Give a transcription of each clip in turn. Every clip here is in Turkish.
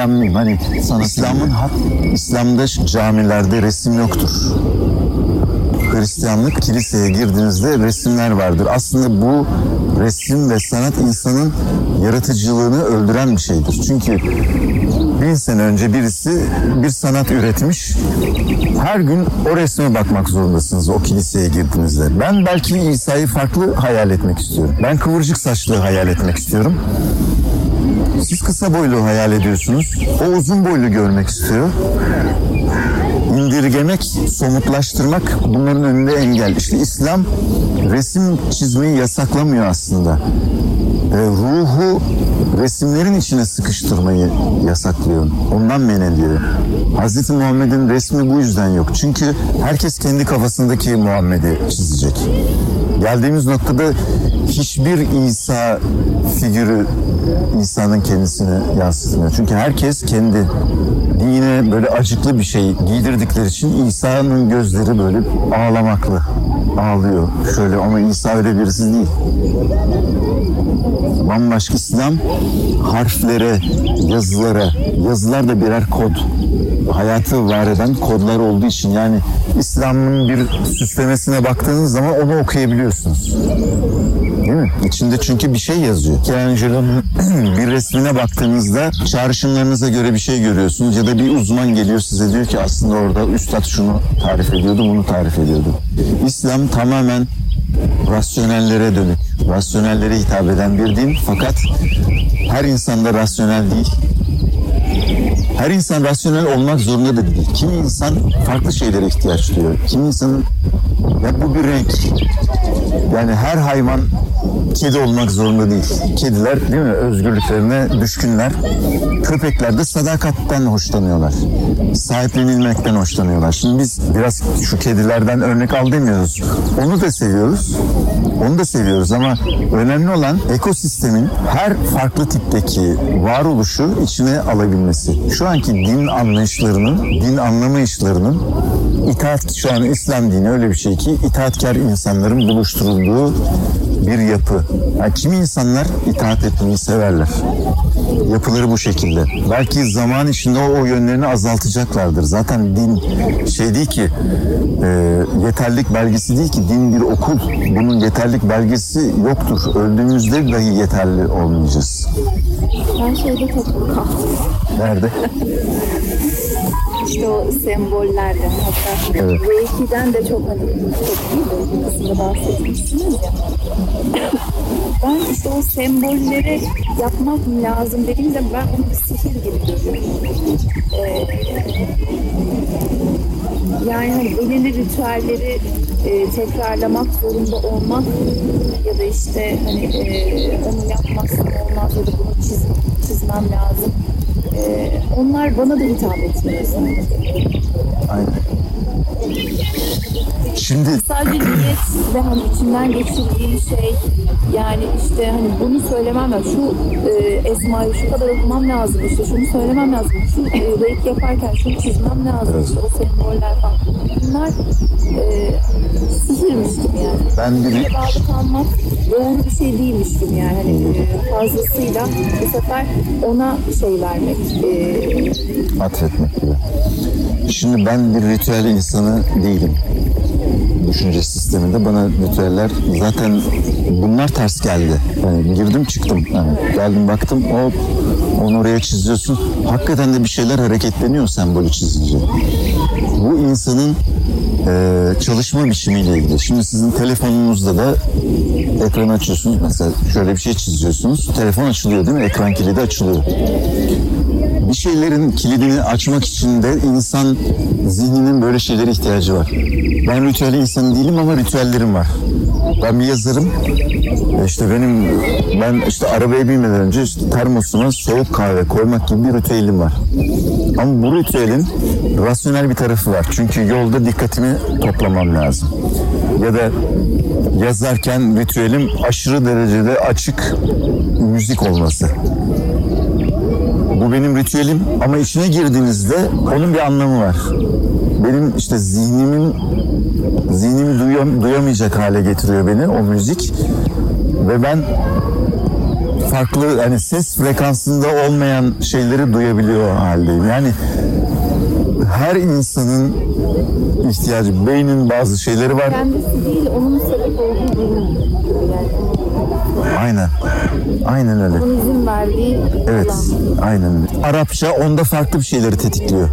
İslamlıyım. Hani İslam'ın hak, İslam'da camilerde resim yoktur. Hristiyanlık kiliseye girdiğinizde resimler vardır. Aslında bu resim ve sanat insanın yaratıcılığını öldüren bir şeydir. Çünkü bin sene önce birisi bir sanat üretmiş. Her gün o resme bakmak zorundasınız o kiliseye girdiğinizde. Ben belki İsa'yı farklı hayal etmek istiyorum. Ben kıvırcık saçlı hayal etmek istiyorum. Siz kısa boylu hayal ediyorsunuz. O uzun boylu görmek istiyor indirgemek, somutlaştırmak bunların önünde engel. İşte İslam resim çizmeyi yasaklamıyor aslında. E, ruhu resimlerin içine sıkıştırmayı yasaklıyor. Ondan men ediyor. Hazreti Muhammed'in resmi bu yüzden yok. Çünkü herkes kendi kafasındaki Muhammed'i çizecek. Geldiğimiz noktada hiçbir İsa figürü İsa'nın kendisini yansıtmıyor. Çünkü herkes kendi dine böyle acıklı bir şey giydirdikleri için İsa'nın gözleri böyle ağlamaklı. Ağlıyor şöyle ama İsa öyle birisi değil. Bambaşka İslam harflere, yazılara, yazılar da birer kod. Hayatı var eden kodlar olduğu için yani İslam'ın bir süslemesine baktığınız zaman onu okuyabiliyorsunuz. Değil mi? İçinde çünkü bir şey yazıyor. Michelangelo'nun bir resmine baktığınızda çağrışımlarınıza göre bir şey görüyorsunuz ya da bir uzman geliyor size diyor ki aslında orada üstad şunu tarif ediyordu, bunu tarif ediyordu. İslam tamamen rasyonellere dönük, rasyonellere hitap eden bir din fakat her insanda rasyonel değil. Her insan rasyonel olmak zorunda da değil. Kimi insan farklı şeylere ihtiyaç duyuyor. Kimi insanın ya bu bir renk. Yani her hayvan kedi olmak zorunda değil. Kediler değil mi özgürlüklerine düşkünler. Köpekler de sadakatten hoşlanıyorlar. Sahiplenilmekten hoşlanıyorlar. Şimdi biz biraz şu kedilerden örnek al demiyoruz. Onu da seviyoruz. Onu da seviyoruz ama önemli olan ekosistemin her farklı tipteki varoluşu içine alabilmesi. Şu anki din anlayışlarının, din anlamayışlarının itaat şu an İslam dini öyle bir şey ki itaatkar insanların buluşturulduğu bir yapı. Yani kimi insanlar itaat etmeyi severler. Yapıları bu şekilde. Belki zaman içinde o, o yönlerini azaltacaklardır. Zaten din şey değil ki e, yeterlik belgesi değil ki din bir okul. Bunun yeterlik belgesi yoktur. Öldüğümüzde dahi yeterli olmayacağız. Ben şeyde çok. Nerede? İşte o sembollerde hatta Evet. Reiki'den de çok hani çok iyi bir kısmında bahsetmişsiniz ya. Ben işte o sembolleri yapmak lazım dediğimde ben onu bir sihir gibi görüyorum. Ee, yani hani belirli ritüelleri e, tekrarlamak zorunda olmak ya da işte hani e, onu yapmazsam olmaz ya da bunu çiz, çizmem lazım. E, onlar bana da hitap etmiyor sanki. Aynen. Şimdi Sadece niyet ve hani içimden geçirdiğim şey yani işte hani bunu söylemem lazım. Şu e, esmayı şu kadar okumam lazım. işte şunu söylemem lazım. Şu e, reiki yaparken şunu çizmem lazım. işte o semboller falan. Bunlar e, sihirmiş gibi yani. ben bir Birbirine bağlı kalmak doğru bir şey değilmiş gibi yani. Hani e, fazlasıyla bu sefer ona şey vermek. E, atfetmek gibi. Şimdi ben bir ritüel insanı değilim. Düşünce sisteminde bana ritüeller zaten bunlar ters geldi. Yani girdim çıktım. Yani geldim baktım o onu oraya çiziyorsun. Hakikaten de bir şeyler hareketleniyor sembolü çizince. Bu insanın e, çalışma biçimiyle ilgili. Şimdi sizin telefonunuzda da ekran açıyorsunuz. Mesela şöyle bir şey çiziyorsunuz. Telefon açılıyor değil mi? Ekran kilidi açılıyor bir şeylerin kilidini açmak için de insan zihninin böyle şeylere ihtiyacı var. Ben ritüel insanı değilim ama ritüellerim var. Ben bir yazarım. E İşte benim ben işte arabaya binmeden önce işte termosuma soğuk kahve koymak gibi bir ritüelim var. Ama bu ritüelin rasyonel bir tarafı var. Çünkü yolda dikkatimi toplamam lazım. Ya da yazarken ritüelim aşırı derecede açık müzik olması. Bu benim ritüelim ama içine girdiğinizde onun bir anlamı var. Benim işte zihnimin zihnimi duyam, duyamayacak hale getiriyor beni o müzik ve ben farklı hani ses frekansında olmayan şeyleri duyabiliyor haldeyim. Yani her insanın ihtiyacı, beynin bazı şeyleri var. Kendisi değil, onun sebep olduğu Aynen. Aynen öyle. izin verdiği Evet, aynen öyle. Arapça onda farklı bir şeyleri tetikliyor.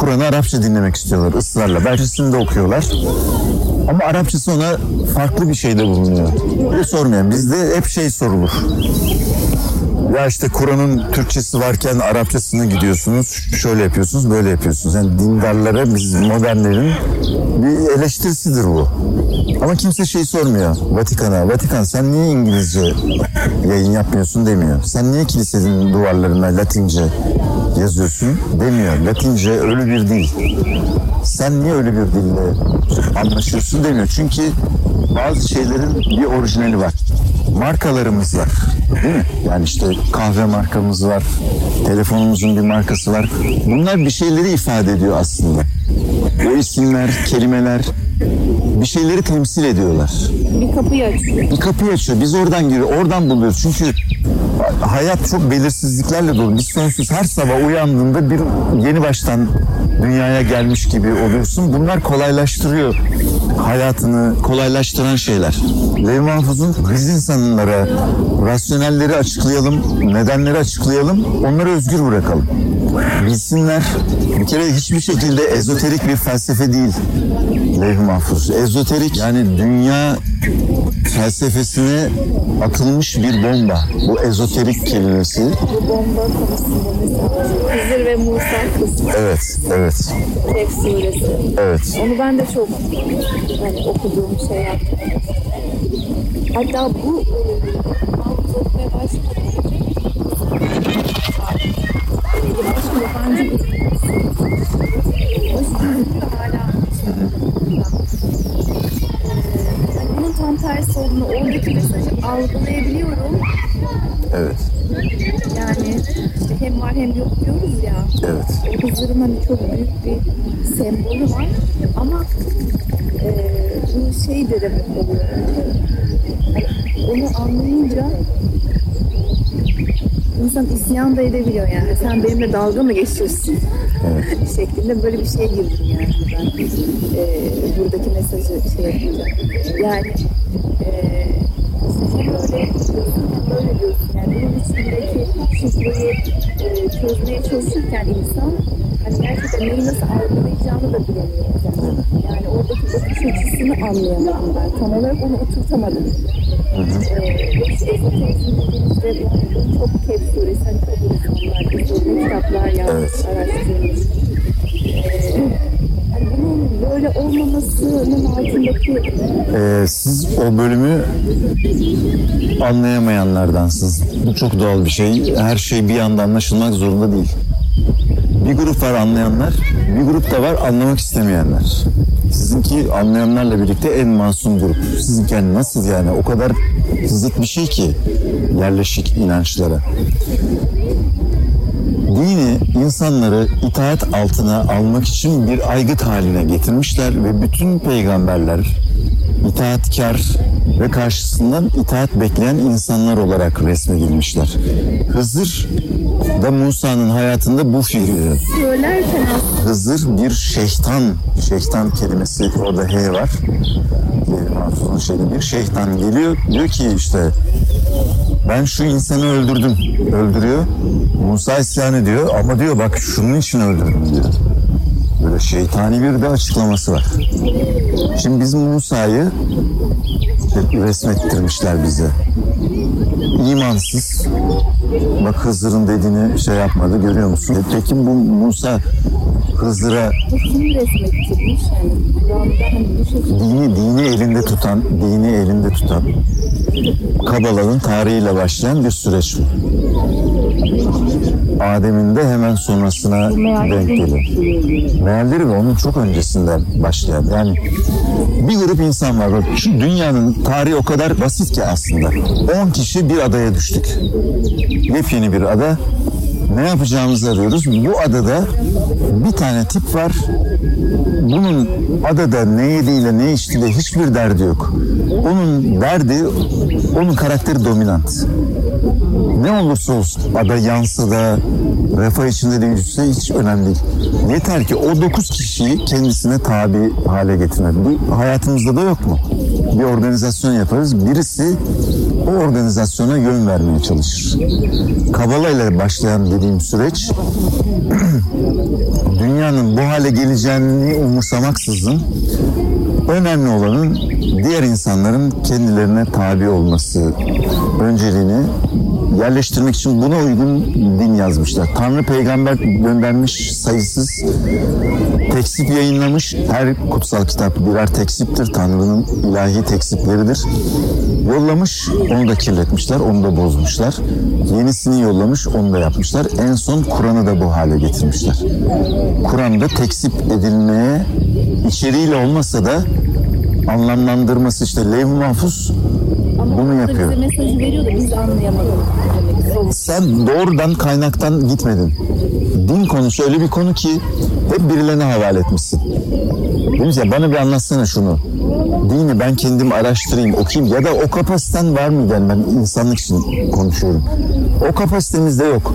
Kur'an'ı Arapça dinlemek istiyorlar ısrarla. Belçesini de okuyorlar. Ama Arapçası ona farklı bir şeyde bulunuyor. Öyle sormayan. Bizde hep şey sorulur. Ya işte Kur'an'ın Türkçesi varken Arapçasına gidiyorsunuz. Şöyle yapıyorsunuz, böyle yapıyorsunuz. Yani dindarlara biz modernlerin bir eleştirisidir bu. Ama kimse şey sormuyor Vatikan'a. Vatikan sen niye İngilizce yayın yapmıyorsun demiyor. Sen niye kilisenin duvarlarına Latince yazıyorsun demiyor. Latince ölü bir dil. Sen niye öyle bir dille anlaşıyorsun demiyor. Çünkü bazı şeylerin bir orijinali var. Markalarımız var. Değil mi? Yani işte kahve markamız var. Telefonumuzun bir markası var. Bunlar bir şeyleri ifade ediyor aslında. O isimler, kelimeler bir şeyleri temsil ediyorlar. Bir kapıyı açıyor. Bir kapıyı açıyor. Biz oradan giriyor. Oradan buluyoruz. Çünkü hayat çok belirsizliklerle dolu. Biz sonsuz her sabah uyandığında bir yeni baştan dünyaya gelmiş gibi oluyorsun. Bunlar kolaylaştırıyor hayatını kolaylaştıran şeyler. Lev Mahfuz'un biz insanlara rasyonelleri açıklayalım, nedenleri açıklayalım, onları özgür bırakalım. Bilsinler. Bir kere hiçbir şekilde ezoterik bir felsefe değil Levh Mahfuz. Ezoterik yani dünya felsefesine atılmış bir bomba. Bu ezoterik kelimesi. Bu bomba konusunda mesela Hızır ve Musa kısmı. Evet, evet, Kehf suresi. evet. Onu ben de çok hani okuduğum şey yaptım. Hatta bu e, başlamadan önce başka yabancı bir hala tersi olduğunu oradaki mesajı algılayabiliyorum. Evet, Yani işte hem var hem yok diyoruz ya. evet. Hızır'ın hani çok büyük bir sembolü var ama e, bu şey de demek oluyor. Hani onu anlayınca insan isyan da edebiliyor yani. Sen benimle dalga mı geçiyorsun? şeklinde böyle bir şey girdim yani ben. E, buradaki mesajı şey yapınca. Yani e, işte hem öyle diyorsun hem böyle diyorsun. Yani bunun içindeki şifreyi e, çözmeye çalışırken insan hani gerçekten neyi nasıl algılayacağını da bilemiyor o zaman. Yani oradaki bakış açısını anlayamadım ben. Tam olarak onu oturtamadım. Ee, işte ezoterizm dediğimizde bu çok kep suresi, hani kabul insanlar, kitaplar yazmış, araştırmış. Ee, hani bunun böyle olmamasının altındaki Ee, siz o bölümü anlayamayanlardansınız. Bu çok doğal bir şey. Her şey bir anda anlaşılmak zorunda değil. Bir grup var anlayanlar, bir grup da var anlamak istemeyenler. Sizinki anlayanlarla birlikte en masum grup. Sizinki yani nasıl yani o kadar zıt bir şey ki yerleşik inançlara. Dini insanları itaat altına almak için bir aygıt haline getirmişler ve bütün peygamberler itaatkar ve karşısından itaat bekleyen insanlar olarak resmedilmişler. Hızır da Musa'nın hayatında bu aslında Hızır bir şeytan, şeytan kelimesi orada H var. Şeyde bir şeytan geliyor. Diyor ki işte ben şu insanı öldürdüm. Öldürüyor. Musa isyan ediyor ama diyor bak şunun için öldürdüm diyor. Böyle şeytani bir de açıklaması var. Şimdi biz Musa'yı resmettirmişler bize. İmansız. Bak Hızır'ın dediğini şey yapmadı görüyor musun? E Peki bu Musa Hızır'a dini dini elinde tutan, dini elinde tutan Kabala'nın tarihiyle başlayan bir süreç bu. Adem'in de hemen sonrasına denk geliyor. Mealleri ve onun çok öncesinden başlayan. Yani bir grup insan var. Bak, Şu dünyanın tarihi o kadar basit ki aslında. 10 kişi bir adaya düştük. Yepyeni bir ada. Ne yapacağımızı arıyoruz. Bu adada bir tane tip var. Bunun adada ne yediğiyle ne içtiğiyle hiçbir derdi yok. Onun derdi, onun karakteri dominant. Ne olursa olsun ada yansa da refah içinde de yüzse hiç önemli değil. Yeter ki o dokuz kişiyi kendisine tabi hale getirmek. Bu hayatımızda da yok mu? Bir organizasyon yaparız. Birisi o organizasyona yön vermeye çalışır. Kabala ile başlayan dediğim süreç dünyanın bu hale geleceğini umursamaksızın önemli olanın diğer insanların kendilerine tabi olması önceliğini yerleştirmek için buna uygun din yazmışlar. Tanrı peygamber göndermiş sayısız teksip yayınlamış. Her kutsal kitap birer teksiptir. Tanrı'nın ilahi teksipleridir. Yollamış, onu da kirletmişler, onu da bozmuşlar. Yenisini yollamış, onu da yapmışlar. En son Kur'an'ı da bu hale getirmişler. Kur'an'da teksip edilmeye içeriğiyle olmasa da anlamlandırması işte levh-i mahfuz Ama bunu yapıyor. Bize mesajı veriyor da biz anlayamadık. Sen doğrudan kaynaktan gitmedin. Din konusu öyle bir konu ki hep birilerine havale etmişsin. Demiş ya bana bir anlatsana şunu. Dini ben kendim araştırayım, okuyayım ya da o kapasiten var mı yani ben insanlık için konuşuyorum. O kapasitemizde yok.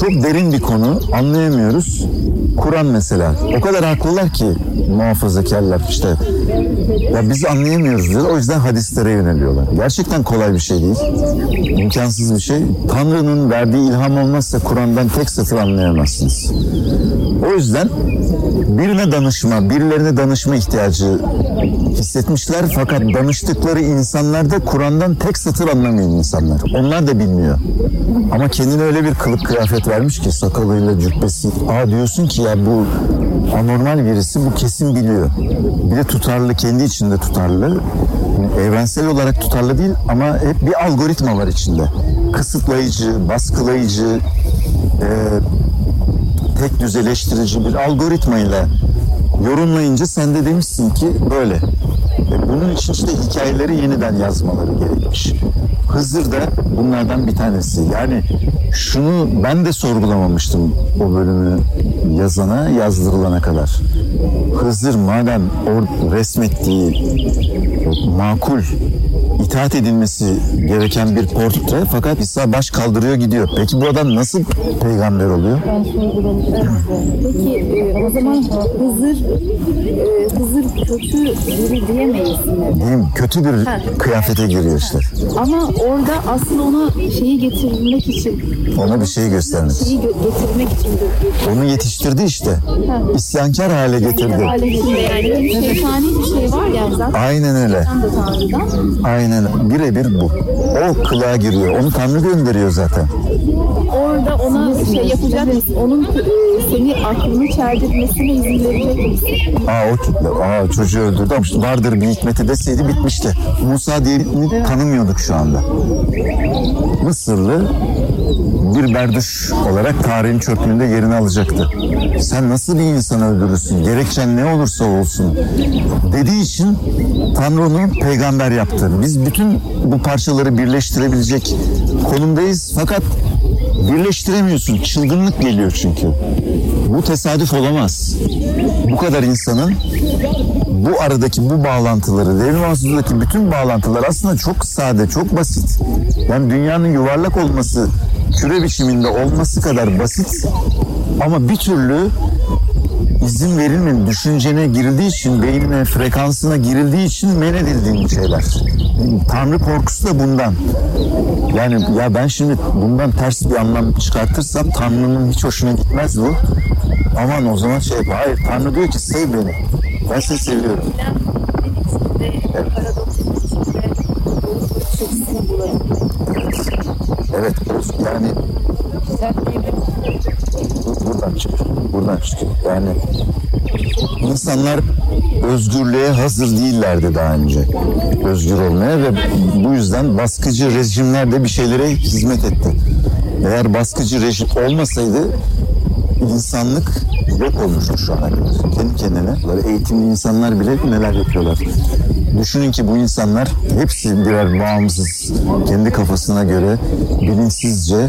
Çok derin bir konu, anlayamıyoruz. Kur'an mesela. O kadar haklılar ki muhafazakarlar işte. Ya biz anlayamıyoruz diyorlar. O yüzden hadislere yöneliyorlar. Gerçekten kolay bir şey değil. İmkansız bir şey. Tanrı'nın verdiği ilham olmazsa Kur'an'dan tek satır anlayamazsınız. O yüzden birine danışma, birilerine danışma ihtiyacı hissetmişler. Fakat danıştıkları insanlar da Kur'an'dan tek satır anlamayan insanlar. Onlar da bilmiyor. Ama kendine öyle bir kılık kıyafet vermiş ki sakalıyla cübbesi. Aa diyorsun ki ya bu anormal birisi bu kesin biliyor. Bir de tutarlı, kendi içinde tutarlı. Yani evrensel olarak tutarlı değil ama hep bir algoritma var içinde. Kısıtlayıcı, baskılayıcı, e, tek düzeleştirici bir algoritmayla yorumlayınca sen de demişsin ki böyle. E bunun için işte hikayeleri yeniden yazmaları gerekmiş. Hızır da bunlardan bir tanesi. Yani şunu ben de sorgulamamıştım o bölümü yazana, yazdırılana kadar. Hızır madem o resmettiği makul itaat edilmesi gereken bir portre fakat İsa baş kaldırıyor gidiyor. Peki bu adam nasıl peygamber oluyor? Peki e, o zaman Hızır e, Hızır kötü biri diyemeyiz mi? Diyeyim kötü bir kıyafete giriyor işte. Ama orada aslında ona şeyi getirmek için Ona bir şey göstermek. şeyi gö- getirmek için Onu yetiştirdi işte. İsyankar hale getirdi. hale getirdi. Yani bir şeytani bir şey var yani zaten Aynen öyle. De Tanrı'dan. Aynen birebir bu. O kılığa giriyor. Onu Tanrı gönderiyor zaten. Orada ona şey yapacak mısın? Onun seni aklını çeldirmesine izin verecek misin? Aa o kitle. Aa çocuğu öldürdü ama işte vardır bir hikmeti deseydi bitmişti. Musa diye birini tanımıyorduk şu anda. Mısırlı bir berduş olarak tarihin çöplüğünde yerini alacaktı. Sen nasıl bir insan öldürürsün? Gerekçen ne olursa olsun dediği için Tanrı onu peygamber yaptı. Biz bütün bu parçaları birleştirebilecek konumdayız fakat birleştiremiyorsun. Çılgınlık geliyor çünkü. Bu tesadüf olamaz. Bu kadar insanın bu aradaki bu bağlantıları, devrim mahsusundaki bütün bağlantılar aslında çok sade, çok basit. Yani dünyanın yuvarlak olması, küre biçiminde olması kadar basit ama bir türlü izin verilmedi. Düşüncene girildiği için, beynine, frekansına girildiği için men edildiğin şeyler. Tanrı korkusu da bundan. Yani ya ben şimdi bundan ters bir anlam çıkartırsam Tanrı'nın hiç hoşuna gitmez bu. Aman o zaman şey yap. Hayır Tanrı diyor ki sev beni. Ben seni seviyorum. Evet yani bu- buradan çıkıyor. Buradan çıkıyor. Yani insanlar özgürlüğe hazır değillerdi daha önce. Özgür olmaya ve bu yüzden baskıcı rejimler de bir şeylere hizmet etti. Eğer baskıcı rejim olmasaydı insanlık yok olmuştu şu ana kadar. Kendi kendine. Böyle eğitimli insanlar bile neler yapıyorlar. Düşünün ki bu insanlar hepsi birer bağımsız, kendi kafasına göre bilinçsizce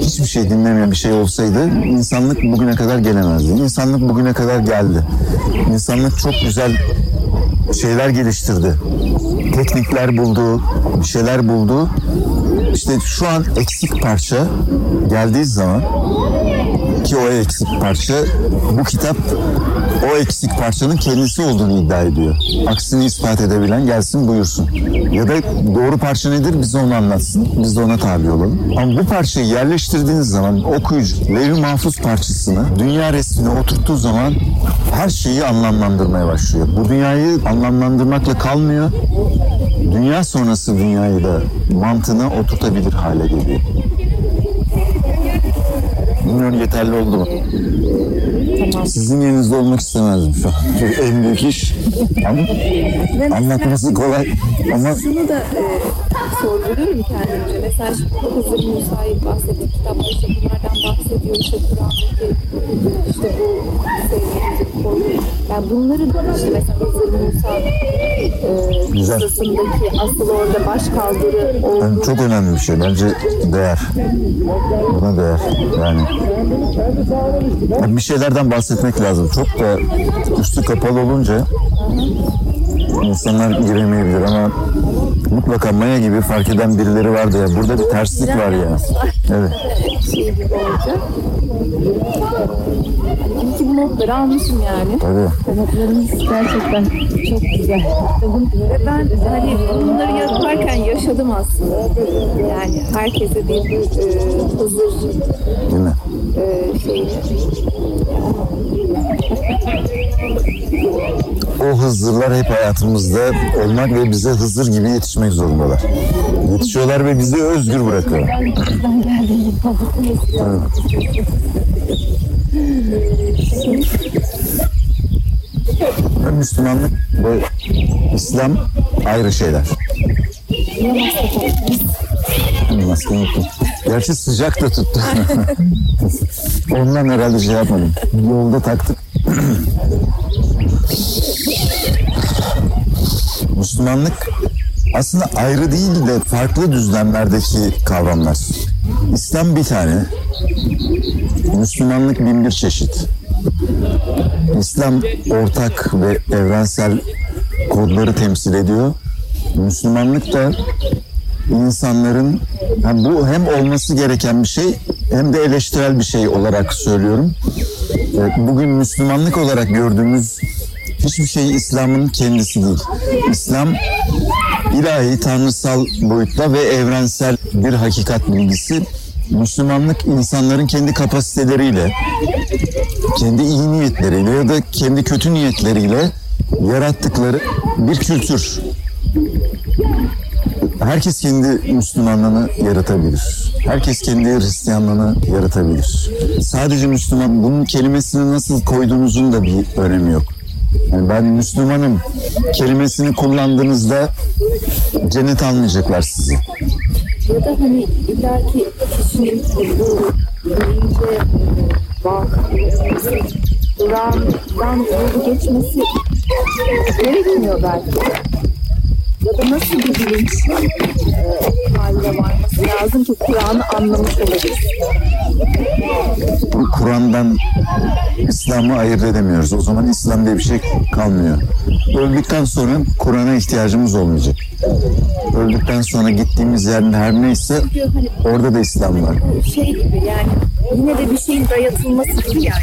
hiçbir şey dinlemeyen bir şey olsaydı insanlık bugüne kadar gelemezdi. İnsanlık bugüne kadar geldi. İnsanlık çok güzel şeyler geliştirdi. Teknikler buldu, bir şeyler buldu. İşte şu an eksik parça geldiği zaman ki o eksik parça bu kitap o eksik parçanın kendisi olduğunu iddia ediyor. Aksini ispat edebilen gelsin buyursun. Ya da doğru parça nedir bize onu anlatsın. Biz de ona tabi olalım. Ama bu parçayı yerleştirdiğiniz zaman okuyucu Levh-i Mahfuz parçasını dünya resmine oturttuğu zaman her şeyi anlamlandırmaya başlıyor. Bu dünyayı anlamlandırmakla kalmıyor. Dünya sonrası dünyayı da mantığına oturtabilir hale geliyor. Bilmiyorum yeterli oldu mu? Tamam. Sizin yerinizde olmak istemezdim şu an. Çok en büyük iş. Ama Ve anlatması kolay. Ama şunu da e, sorguluyorum kendimce. Mesela şimdi Hızır Musa'yı bahsettik. Kitapta işte bunlardan bahsediyor. İşte Kur'an'daki işte bu sevdiğimiz konu. Yani bunları işte mesela Hızır Musa e, Güzel. asıl orada baş kaldırı yani olduğu çok önemli bir şey. Bence değer. Buna değer. Yani Yani bir şeylerden bahsetmek lazım. Çok da üstü kapalı olunca insanlar giremeyebilir ama mutlaka Maya gibi fark eden birileri vardı ya. Burada bir terslik var ya. Evet. şey gibi olacak. İyi ki bu notları almışım yani. Tabii. Notlarımız gerçekten çok güzel. Ve ben hani bunları yaparken yaşadım aslında. Yani herkese bir e, Hızır Değil mi? e, şeyini O Hızırlar hep hayatımızda olmak ve bize Hızır gibi yetişmek zorundalar. Yetişiyorlar ve bizi özgür bırakıyorlar. Müslümanlık ve İslam ayrı şeyler. Maske. Gerçi sıcak da tuttu. Ondan herhalde şey yapmadım. Yolda taktık. Müslümanlık aslında ayrı değil de farklı düzlemlerdeki kavramlar. İslam bir tane, Müslümanlık bin bir çeşit. İslam ortak ve evrensel kodları temsil ediyor. Müslümanlık da insanların yani bu hem olması gereken bir şey hem de eleştirel bir şey olarak söylüyorum. Ee, Bugün Müslümanlık olarak gördüğümüz hiçbir şey İslam'ın kendisi değil. İslam ilahi, tanrısal boyutta ve evrensel bir hakikat bilgisi. Müslümanlık insanların kendi kapasiteleriyle, kendi iyi niyetleriyle ya da kendi kötü niyetleriyle yarattıkları bir kültür. Herkes kendi Müslümanlığını yaratabilir. Herkes kendi Hristiyanlığını yaratabilir. Sadece Müslüman, bunun kelimesini nasıl koyduğunuzun da bir önemi yok. Yani ben Müslümanım kelimesini kullandığınızda cennet almayacaklar sizi. ya da hani illaki kişinin bu bilince durağından yolu geçmesi gerekmiyor belki. Ya da nasıl bir bilinç e, haline varması lazım ki Kur'an'ı anlamış olabilir. Bu Kur'an'dan İslam'ı ayırt edemiyoruz. O zaman İslam diye bir şey kalmıyor. Öldükten sonra Kur'an'a ihtiyacımız olmayacak. Öldükten sonra gittiğimiz yer her neyse orada da İslam var. şey gibi yani yine de bir şeyin dayatılması gibi yani.